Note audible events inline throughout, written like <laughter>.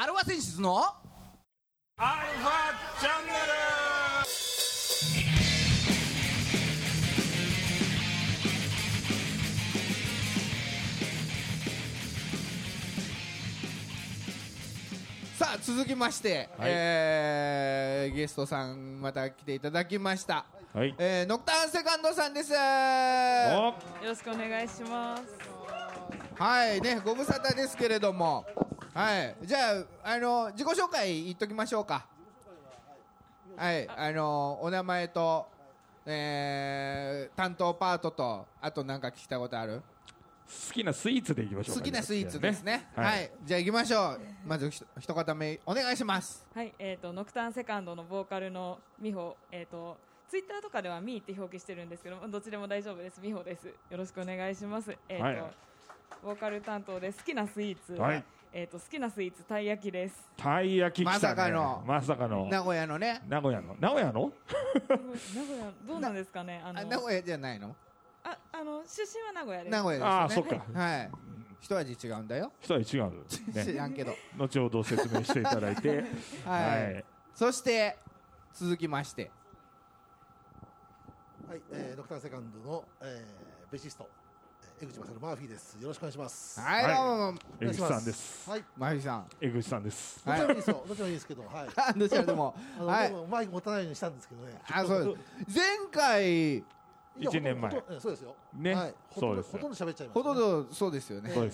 アルファ選出のアルファチャンネさあ続きまして、はい。えーゲストさんまた来ていただきました、はい。えーノクターンセカンドさんです。よろしくお願いします。はい。ねご無沙汰ですけれどもはい。じゃああの自己紹介言っときましょうか。はい。あのお名前とえー担当パートとあと何か聞きたいことある？好きなスイーツでいきましょうか。好きなスイーツですね。ははい。い、じゃあ行きましょう。まずひと一方目お願いします。はい、えっ、とノクターンセカンドのボーカルの美穂、えっ、とツイッターとかではミーって表記してるんですけど、どっちでも大丈夫です。美穂です。よろしくお願いします。えっ、と、はい。ボーカル担当で好きなスイーツは、はいえっ、と好きなスイーツたい焼きです。たい焼きね、まさかの。まさかの。名古屋のね。名古屋の？名古屋の？名古屋どうなんですかね？<laughs> あのあ名古屋じゃないの？ああの出身は名古屋です。名古屋ですよね。あーそっか。はい。一味違うんだよ。人は違う、<laughs> 知ね、らんけど。後ほど説明していただいて。<laughs> はい、はい。そして続きまして。はい、えー、ドクターセカンドの、えー、ベーシスト、えー江口勝マーフィーです。よろしくお願いします。はい、はいどうも江口さんですはい、マフィさん江口さんですどちらもいいですよ。どちらもいいですけど、はい。あ <laughs> どちらでもはいマイク持たないようにしたんですけどね。あそうです前回一年前ほとんどえそうですよ。ねはい、ほとんどそうですよほとんど喋っちゃいました、ほとんどそうですよね今日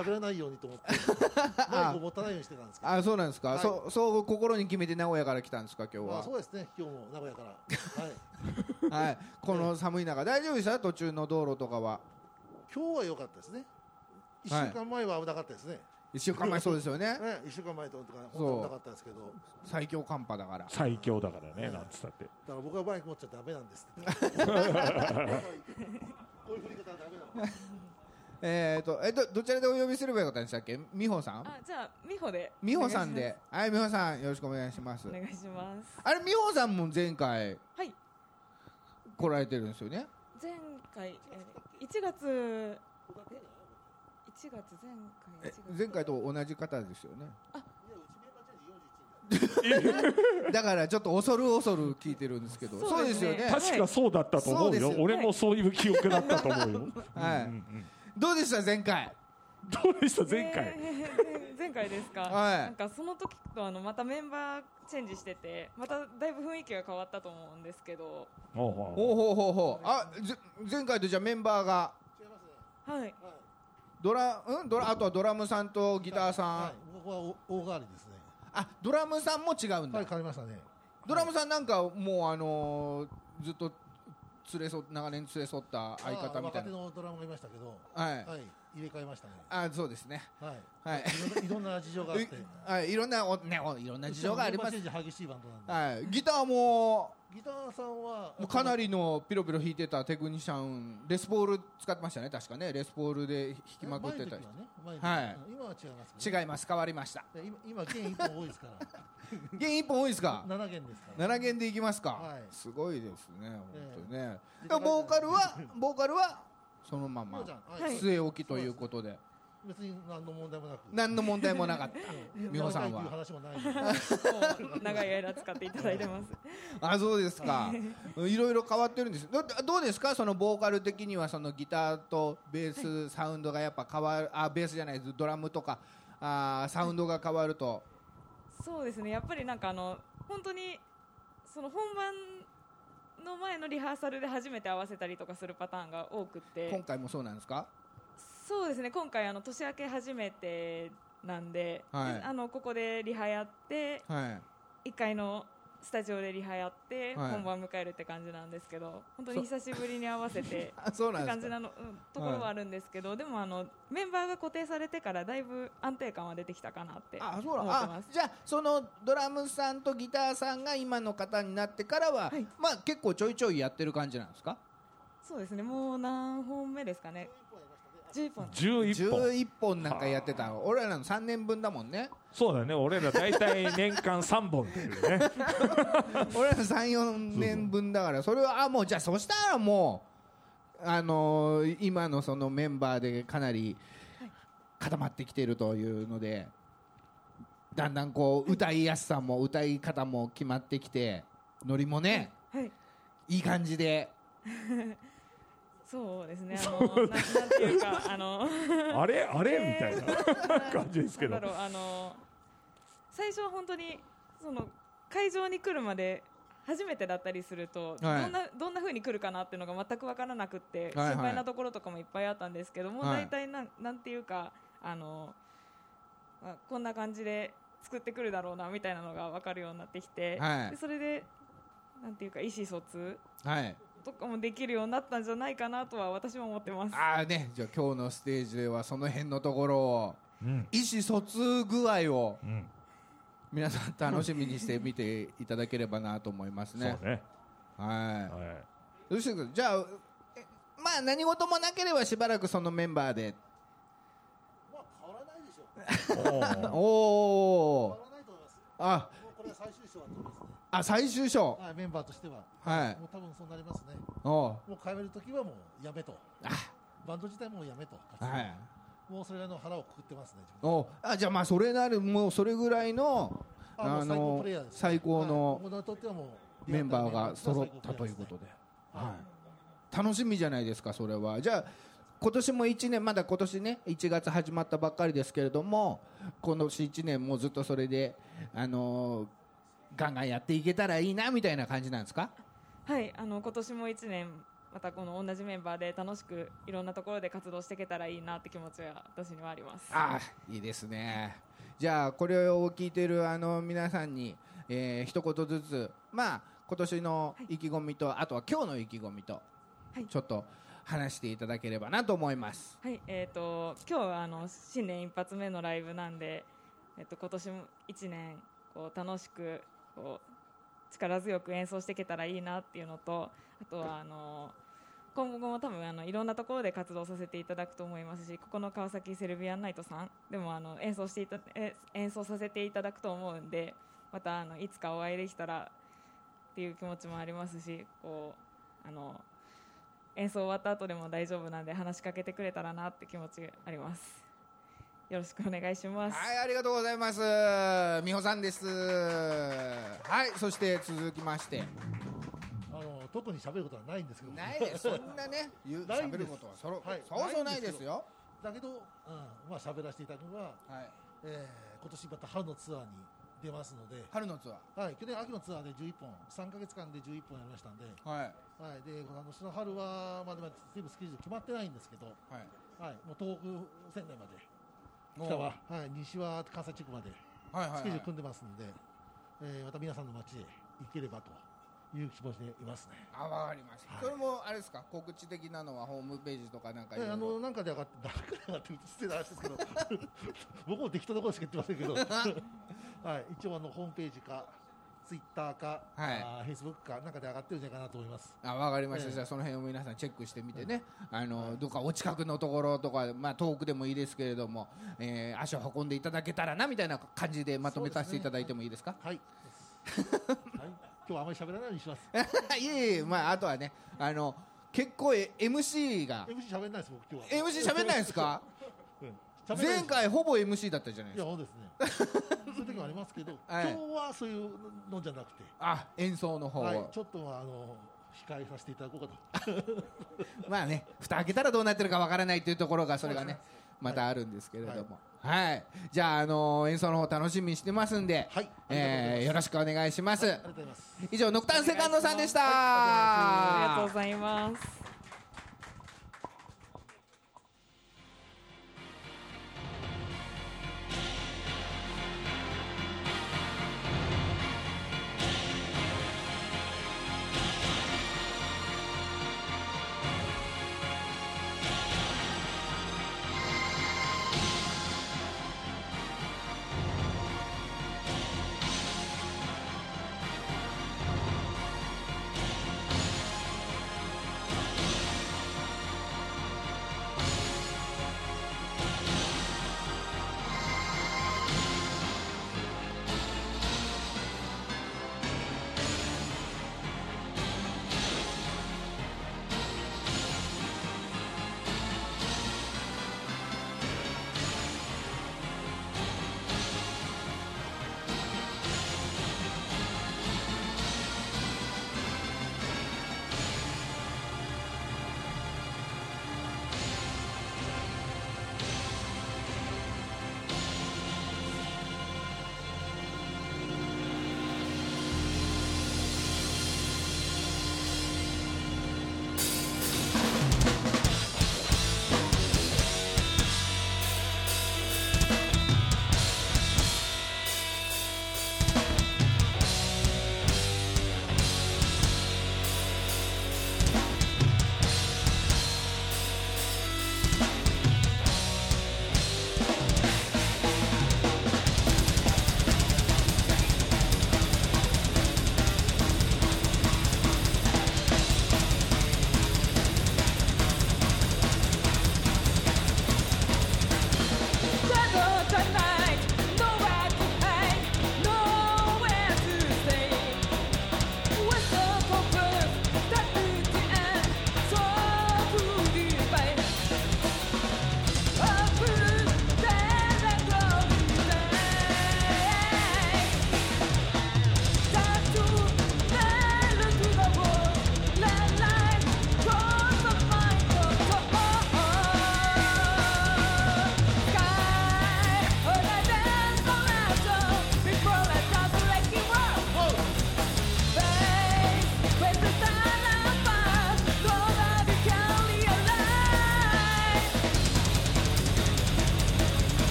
喋らないようにと思って、<laughs> マイクを持たないようにしてたんです。あそうなんですか、はいそうそう心に決めて名古屋から来たんですか今日まあ、はそうですね。今日も名古屋から。はい。<laughs> はいこの寒い中大丈夫でした？途中の道路とかは今日は良かったですね。一はい週間前は危なかったですね。一週間前そうですよねね、一週間前とか、本当に危なかったですけど。最強寒波だから最強だからねなんつったってだから僕はバイク持っちゃダメなんですって。こういう振り方はダメなの。えっ、とえっとどちらでお呼びすればよかったんでしたっけ？美穂さん？あじゃあ美穂で。美穂さんではい美穂さんよろしくお願いしますお願いします。あれ美穂さんも前回はい。来られてるんですよね？前回、えー、1月1月前回え1月前回と同じ方ですよね。<laughs> だからちょっと恐る恐る聞いてるんですけど。そうですよね。確かそうだったと思うよ。俺もそういう記憶だったと思うよ。はい、どうでした前回？どうでした？前回、え <laughs> ー前回ですか、はい。なんかその時とあのまたメンバーチェンジしててまただいぶ雰囲気が変わったと思うんですけど。ほうほうほう。ほうあぜ前回とじゃあメンバーが。違いますね。はい。はい。ドラうん？ドラあとはドラムさんとギターさん、はい、僕はお大代わりですね。あドラムさんも違うんだ、はい、変わりましたね。ドラムさんなんかもうあのーずっと連れ添長年連れ添った相方みたいあ若手なのドラムがいましたけど、はい、はい、入れ替えましたね。あそうですね。はい。はい。いろんな事情があって。い <laughs> はい。いろんなおねおいろんな事情があります。メンバーチェンジ激しいバンドなんで。はい。ギターもギターさんはかなりのピロピロ弾いてたテクニシャンレスポール使ってましたね確かね。レスポールで弾きまくってた前の時はね。前の時は。い。今は違いますけど。違います。変わりました。で今今弦一本多いですから。<laughs> 弦一本多いですか？七弦ですから。7弦でいきますか、はい。すごいですね本当にね、えだからボーカルはボーカルはそのまま。据え置きということで別に何の問題もなく。何の問題もなかった。美穂さんは。長い間使っていただいてます。<laughs> あそうですか。い。ろいろ変わってるんです。どどうですか？そのボーカル的にはそのギターとベースサウンドがやっぱ変わるあベースじゃないドラムとかあサウンドが変わると。そうですね。やっぱりなんかあの本当にその本番の前のリハーサルで初めて合わせたりとかするパターンが多くって。今回もそうなんですか？そうですね。今回あの年明け初めてなんで,で、はい。あのここでリハやってはい。1階のスタジオでリハやって、はい。本番迎えるって感じなんですけど本当に久しぶりに合わせてあ <laughs> そう感じなの、うんところはあるんですけど、でもあのメンバーが固定されてからだいぶ安定感は出てきたかなって思ってあそじゃあそのドラムさんとギターさんが今の方になってからは、はい。まあ結構ちょいちょいやってる感じなんですか？そうですね。もう何本目ですかね11本。11本。11本なんかやってた俺らの3年分だもんね。そうだね。俺ら大体年間3本っていうね。<laughs> 俺ら34年分だから。それはあもうじゃあそしたらもうあのー今のそのメンバーでかなり固まってきてるというのでだんだんこう歌いやすさも歌い方も決まってきてノリもねはい。いい感じで <laughs> そうですね。あのななんていうかあの <laughs> あれ？あれ？みたいな感じですけど。あの最初は本当にその会場に来るまで初めてだったりすると、はい。どんなどんな風に来るかなっていうのが全く分からなくって、はいはい。心配なところとかもいっぱいあったんですけども、はい。大体なんなんていうかあの、まあ、こんな感じで作ってくるだろうなみたいなのが分かるようになってきて、はい。でそれでなんていうか意思疎通はいとかもできるようになったんじゃないかなとは私も思ってます。ああね。じゃあ今日のステージではその辺のところをうん。意思疎通具合をうん。皆さん楽しみにして見ていただければなと思いますそうね。ねははい。どうしてくじゃあえまあ何事もなければしばらくそのメンバーで。まあ変わらないでしょう。<laughs> おー。おお変わらないと思います。あ。これは最終章だと思います。ねあ最終章。はいメンバーとしては。はい。もう多分そうなりますね。おもう変える時はもうやめと。あ。バンド自体もうやめと。はい。もうそれの腹をくくってますねおあじゃあまあそれなるもうそれぐらいのあもう最高のメンバーが揃ったということで、はい、楽しみじゃないですかそれは。じゃあ今年も1年まだ今年ね1月始まったばっかりですけれども今年1年もずっとそれであのーガンガンやっていけたらいいなみたいな感じなんですか？はい、あの今年も1年またこの同じメンバーで楽しくいろんなところで活動していけたらいいなって気持ちは私にはあります。ああいいですね。じゃあこれを聞いているあの皆さんに、えー一言ずつ。まあ今年の意気込みと、あとは今日の意気込みと、はい。ちょっと話していただければなと思います。はい、えっ、と今日はあの新年一発目のライブなんで、えっ、と今年も1年こう楽しくこう力強く演奏していけたらいいなっていうのと、あとはあの今後も多分あのいろんなところで活動させていただくと思いますし、ここの川崎セルビアンナイトさんでもあの演奏していた演奏させていただくと思うんで、またあのいつかお会いできたらっていう気持ちもありますし、こうあの演奏終わった後でも大丈夫なんで話しかけてくれたらなって気持ちがあります。よろしくお願いしますはい、ありがとうございます。美穂さんです。はい、そして続きまして。あの特に喋ることはないんですけどないです。<laughs> そんなね、言う喋ることはそろ、はいそうそうないですよ。だけど、うん、まあ喋らせていただくのは、はい。えー今年また春のツアーに出ますので、春のツアはい、去年秋のツアーで11本3か月間で11本やりましたんで、ー。はい。はい、で今年の春はまだまだ全部スケジュール決まってないんですけど、はい。はい、もう東北仙台までお北は、はい、西は関西地区まではいはい、はい。スケジュール組んでますので、えーまた皆さんの街へ行ければという気持ちでいますね。あ、わかりました。はい。それもあれですか、告知的なのはホームページとかなんかいろいろ。えあのなんかで上がって、誰かで上がってるって話ですけど、<laughs> 僕も適当なことしか言ってませんけど、<laughs> はい、一応あのホームページか、ツイッターか、はいあフェイスブックか、なんかで上がってるんじゃないかなと思います。あ、わかりました。ええじゃあその辺を皆さんチェックしてみてね、あのどっかお近くのところとか、まあ遠くでもいいですけれども、えー足を運んでいただけたらなみたいな感じでまとめさせていただいてもいいですか？はい、<laughs> はい、今日はあまり喋らないようにします。いえいえ、まあ、あとはね、あの、結構え MC が、MC 喋んないです、僕今日は。MC 喋んないんですか？<laughs> うん前回ほぼ MC だったじゃないですか。そうですね。<laughs> そういう時もありますけど、はい今日はそういうのじゃなくて、あ、演奏の方を。はい、ちょっとあの控えさせていただこうかと。<laughs> まあね、蓋開けたらどうなってるかわからないというところが、それがね、またあるんですけれども。はい。じゃあ、あの演奏の方楽しみにしてますんで、はい、えーよろしくお願いします。ありがとうございます。以上、ノクタンセカンドさんでした。ありがとうございます「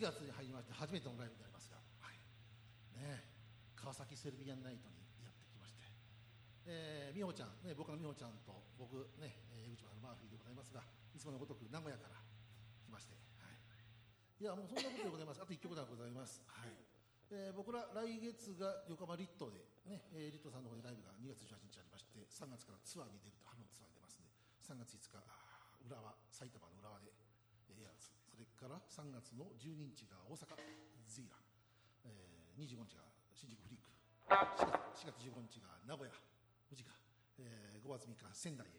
4月に入りまして初めてのライブになりますが、はい、ね、川崎セルビアンナイトにやってきまして、えー、美穂ちゃん、ね、僕の美穂ちゃんと僕、ね、江口丸マーフィーでございますがいつものごとく名古屋から来まして、はい、いやもうそんなことでございます。あと1曲でございます、はい。えー、僕ら来月が横浜リットで、ねえー、リットさんの方でライブが2月18日ありまして3月からツアーに出ると春のツアーに出ますんで3月5日浦和埼玉の浦和でから3月の12日が大阪ゼイラ、えー、25日が新宿フリーク、4月 ,4 月15日が名古屋。宇治か、えー、5月3日仙台へ、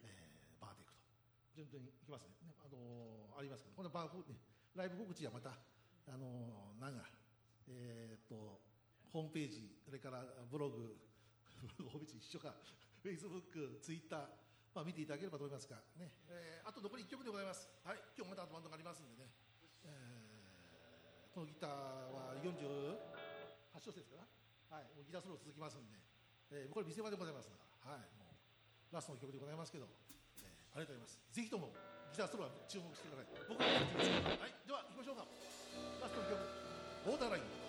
えー、バーで行くと。順当に行きますね。ねあのーありますけど、このバー、ね、ライブ告知はまた、あのー、なんか、えーっと、ホームページ、それからブログ、ブログホームページ一緒か、フェイスブック、ツイッター、まあ、見ていただければと思いますが、ね、えーあと残り1曲でございます。はい、今日またあとバンドがありますんでね、えーこのギターは48小節かな、はい、もうギターソロ続きますんで、えーこれ見せ場でございますから、はい、もうラストの曲でございますけど、えーありがとうございます。ぜひともギターソロは注目してください。僕はやってますからはい、では行きましょうか。ラストの曲、ボーダーライン。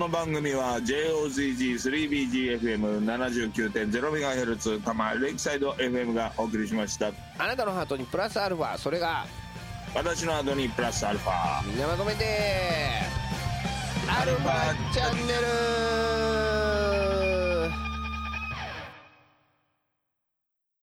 の番組は JOZZ3BGFM79.0MHz 多摩レイクサイド FM がお送りしました。あなたのハートにプラスアルファそれが私の後にプラスアルファ。みんなまとめてアルファチャンネル